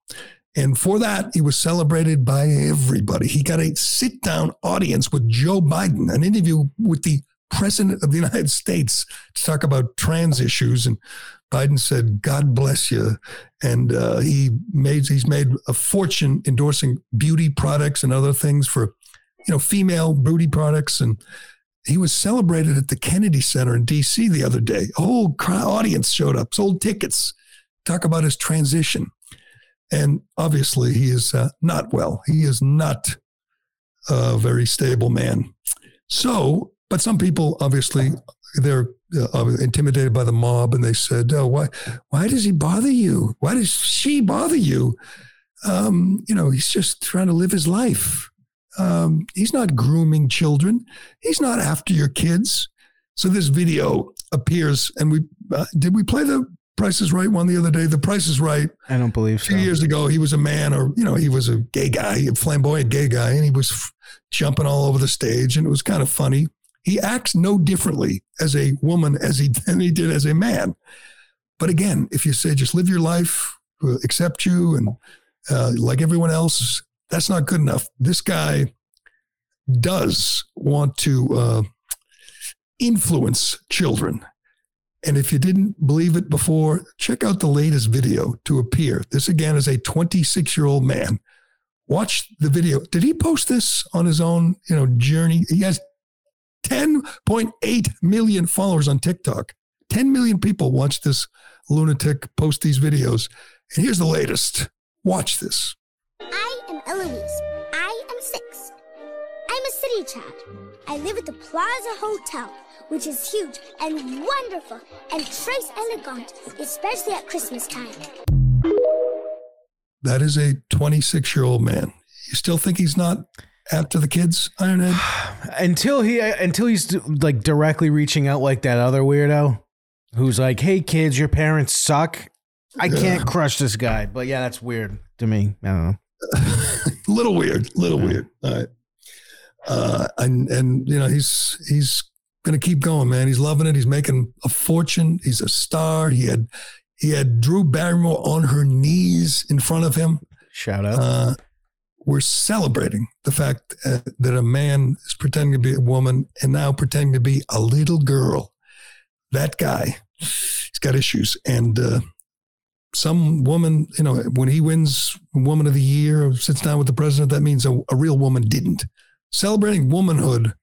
And for that, he was celebrated by everybody. He got a sit down audience with Joe Biden, an interview with the president of the [LAUGHS] United States to talk about trans issues. And Biden said, God bless you. And uh, he made, he's made a fortune endorsing beauty products and other things for, you know, female beauty products. And he was celebrated at the Kennedy Center in DC the other day. A whole crowd, audience showed up, sold tickets, talk about his transition. And obviously, he is uh, not well. He is not a very stable man. So, but some people obviously they're uh, intimidated by the mob, and they said, "Oh, why? Why does he bother you? Why does she bother you? Um, you know, he's just trying to live his life. Um, he's not grooming children. He's not after your kids." So this video appears, and we uh, did we play the Price is Right one the other day. The Price is Right. I don't believe so. Few years ago, he was a man, or you know, he was a gay guy, a flamboyant gay guy, and he was f- jumping all over the stage, and it was kind of funny. He acts no differently as a woman as he [LAUGHS] than he did as a man. But again, if you say just live your life, accept you, and uh, like everyone else, that's not good enough. This guy does want to uh, influence children and if you didn't believe it before, check out the latest video to appear. This again is a 26 year old man. Watch the video. Did he post this on his own, you know, journey? He has 10.8 million followers on TikTok. 10 million people watch this lunatic post these videos. And here's the latest. Watch this. I am Eloise. I am six. I'm a city child. I live at the Plaza Hotel which is huge and wonderful and très elegant, especially at Christmas time. That is a 26 year old man. You still think he's not after the kids, Ironhead? [SIGHS] until he uh, until he's like directly reaching out like that other weirdo who's like, "Hey kids, your parents suck." I can't crush this guy, but yeah, that's weird to me. I don't know. [LAUGHS] little weird, little yeah. weird. All right. Uh, and and you know he's he's going to keep going, man. He's loving it. He's making a fortune. He's a star. He had he had Drew Barrymore on her knees in front of him. Shout out. Uh, we're celebrating the fact uh, that a man is pretending to be a woman and now pretending to be a little girl. That guy, he's got issues. And uh, some woman, you know, when he wins Woman of the Year or sits down with the president, that means a, a real woman didn't. Celebrating womanhood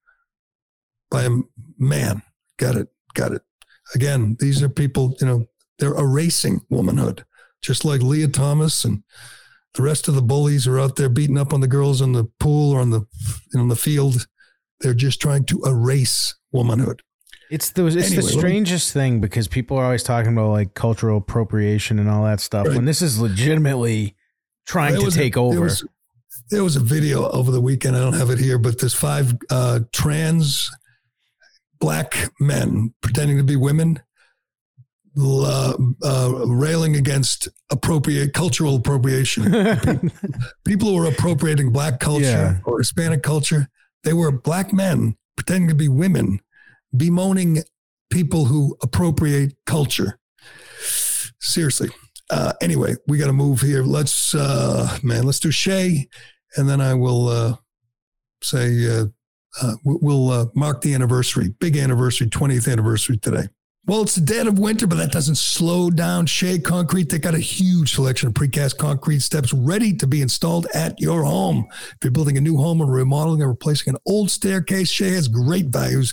by a man. Got it. Got it. Again, these are people, you know, they're erasing womanhood, just like Leah Thomas and the rest of the bullies are out there beating up on the girls in the pool or on the in the field. They're just trying to erase womanhood. It's the it's anyway, the strangest me, thing because people are always talking about like cultural appropriation and all that stuff right. when this is legitimately trying to take a, over. It was, there was a video over the weekend. I don't have it here, but there's five uh, trans black men pretending to be women uh, uh, railing against appropriate cultural appropriation. [LAUGHS] people, who were appropriating black culture yeah. or Hispanic culture, they were black men pretending to be women, bemoaning people who appropriate culture. Seriously. Uh, anyway, we got to move here. Let's, uh, man, let's do Shea, and then I will uh, say uh, uh, we'll uh, mark the anniversary, big anniversary, 20th anniversary today. Well, it's the dead of winter, but that doesn't slow down Shea Concrete. They got a huge selection of precast concrete steps ready to be installed at your home. If you're building a new home or remodeling or replacing an old staircase, Shea has great values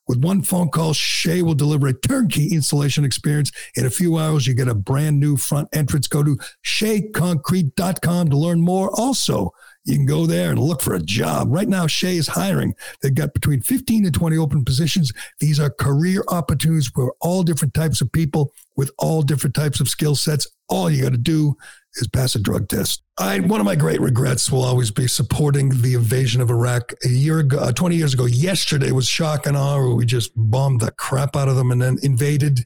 With one phone call, Shea will deliver a turnkey installation experience. In a few hours, you get a brand new front entrance. Go to sheaconcrete.com to learn more. Also, you can go there and look for a job. Right now, Shea is hiring. They've got between 15 and 20 open positions. These are career opportunities for all different types of people with all different types of skill sets. All you got to do is pass a drug test. I, one of my great regrets will always be supporting the invasion of Iraq. A year ago, uh, 20 years ago, yesterday was shock and awe we just bombed the crap out of them and then invaded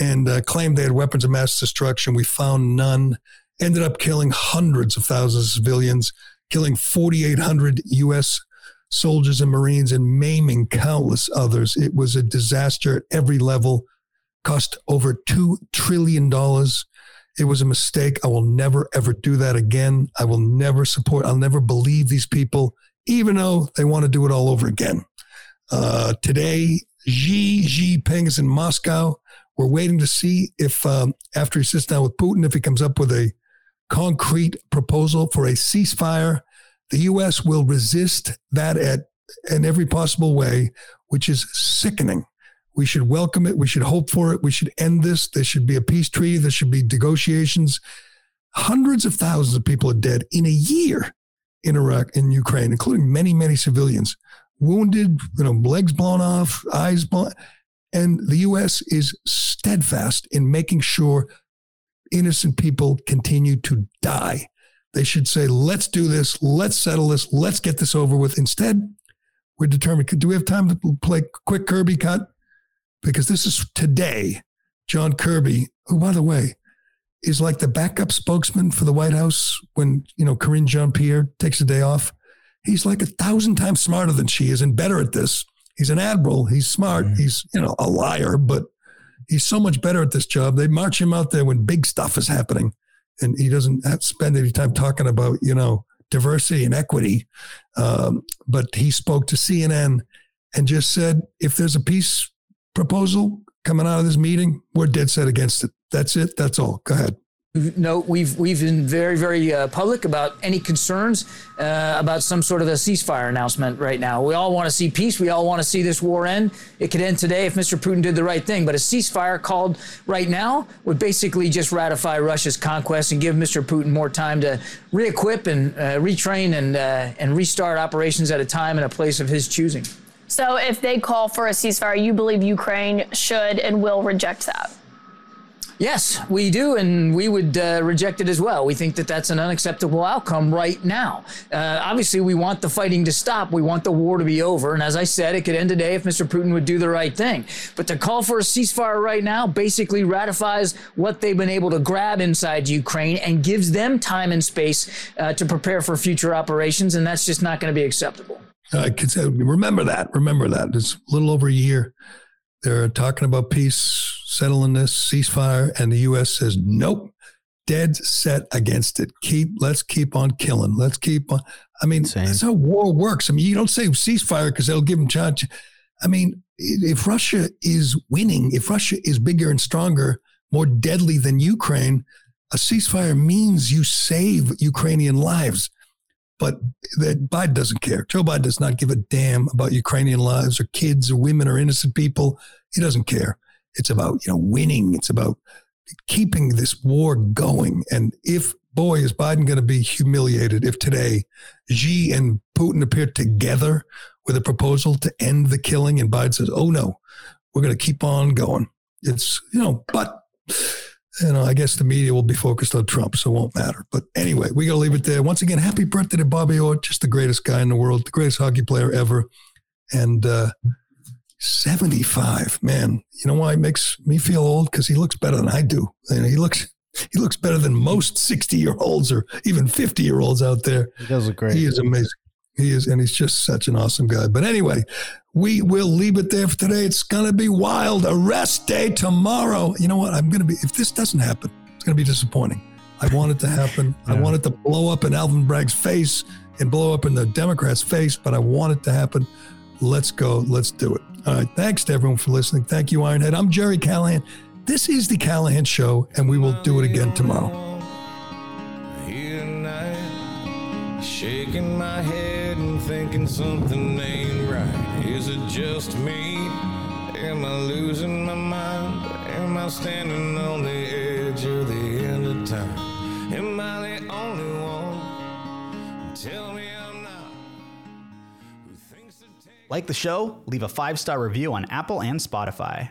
and uh, claimed they had weapons of mass destruction. We found none. Ended up killing hundreds of thousands of civilians, killing 4,800 U.S. soldiers and Marines, and maiming countless others. It was a disaster at every level, cost over $2 trillion it was a mistake. I will never, ever do that again. I will never support, I'll never believe these people, even though they want to do it all over again. Uh, today, Xi Jinping is in Moscow. We're waiting to see if, um, after he sits down with Putin, if he comes up with a concrete proposal for a ceasefire. The U.S. will resist that at in every possible way, which is sickening. We should welcome it. We should hope for it. We should end this. There should be a peace treaty. There should be negotiations. Hundreds of thousands of people are dead in a year in Iraq and Ukraine, including many, many civilians, wounded, you know, legs blown off, eyes blown. And the U.S. is steadfast in making sure innocent people continue to die. They should say, let's do this, let's settle this, let's get this over with. Instead, we're determined. Do we have time to play quick Kirby cut? Because this is today. John Kirby, who, by the way, is like the backup spokesman for the White House when, you know, Karine Jean Pierre takes a day off. He's like a thousand times smarter than she is and better at this. He's an admiral. He's smart. Mm-hmm. He's, you know, a liar, but he's so much better at this job. They march him out there when big stuff is happening and he doesn't spend any time talking about, you know, diversity and equity. Um, but he spoke to CNN and just said, if there's a peace proposal coming out of this meeting, we're dead set against it. That's it. That's all. Go ahead. No, we've we've been very very uh, public about any concerns uh, about some sort of a ceasefire announcement right now. We all want to see peace. We all want to see this war end. It could end today if Mr. Putin did the right thing. But a ceasefire called right now would basically just ratify Russia's conquest and give Mr. Putin more time to re-equip and uh, retrain and uh, and restart operations at a time and a place of his choosing. So if they call for a ceasefire, you believe Ukraine should and will reject that? Yes, we do, and we would uh, reject it as well. We think that that's an unacceptable outcome right now. Uh, obviously, we want the fighting to stop. We want the war to be over. And as I said, it could end today if Mr. Putin would do the right thing. But to call for a ceasefire right now basically ratifies what they've been able to grab inside Ukraine and gives them time and space uh, to prepare for future operations. And that's just not going to be acceptable. I can say, remember that. Remember that. It's a little over a year. They're talking about peace, settling this ceasefire, and the U.S. says nope, dead set against it. Keep let's keep on killing. Let's keep on. I mean, Same. that's how war works. I mean, you don't say ceasefire because they'll give them charge. I mean, if Russia is winning, if Russia is bigger and stronger, more deadly than Ukraine, a ceasefire means you save Ukrainian lives. But that Biden doesn't care. Joe Biden does not give a damn about Ukrainian lives or kids or women or innocent people. He doesn't care. It's about you know winning. It's about keeping this war going. And if boy is Biden going to be humiliated if today Xi and Putin appear together with a proposal to end the killing, and Biden says, "Oh no, we're going to keep on going." It's you know, but you know, I guess the media will be focused on Trump, so it won't matter. But anyway, we got to leave it there. Once again, happy birthday to Bobby Orr, just the greatest guy in the world, the greatest hockey player ever. And uh, 75, man, you know why it makes me feel old? Because he looks better than I do. You know, he looks he looks better than most 60 year olds or even 50 year olds out there. He does look great. He is amazing. He is, and he's just such an awesome guy. But anyway, we will leave it there for today. It's going to be wild. Arrest day tomorrow. You know what? I'm going to be, if this doesn't happen, it's going to be disappointing. I want it to happen. Yeah. I want it to blow up in Alvin Bragg's face and blow up in the Democrats' face, but I want it to happen. Let's go. Let's do it. All right. Thanks to everyone for listening. Thank you, Ironhead. I'm Gerry Callahan. This is the Callahan Show, and we will do it again tomorrow. Shaking my head and thinking something ain't right. Is it just me? Am I losing my mind? Am I standing on the edge of the end of time? Am I the only one? Tell me I'm not. Like the show? Leave a five star review on Apple and Spotify.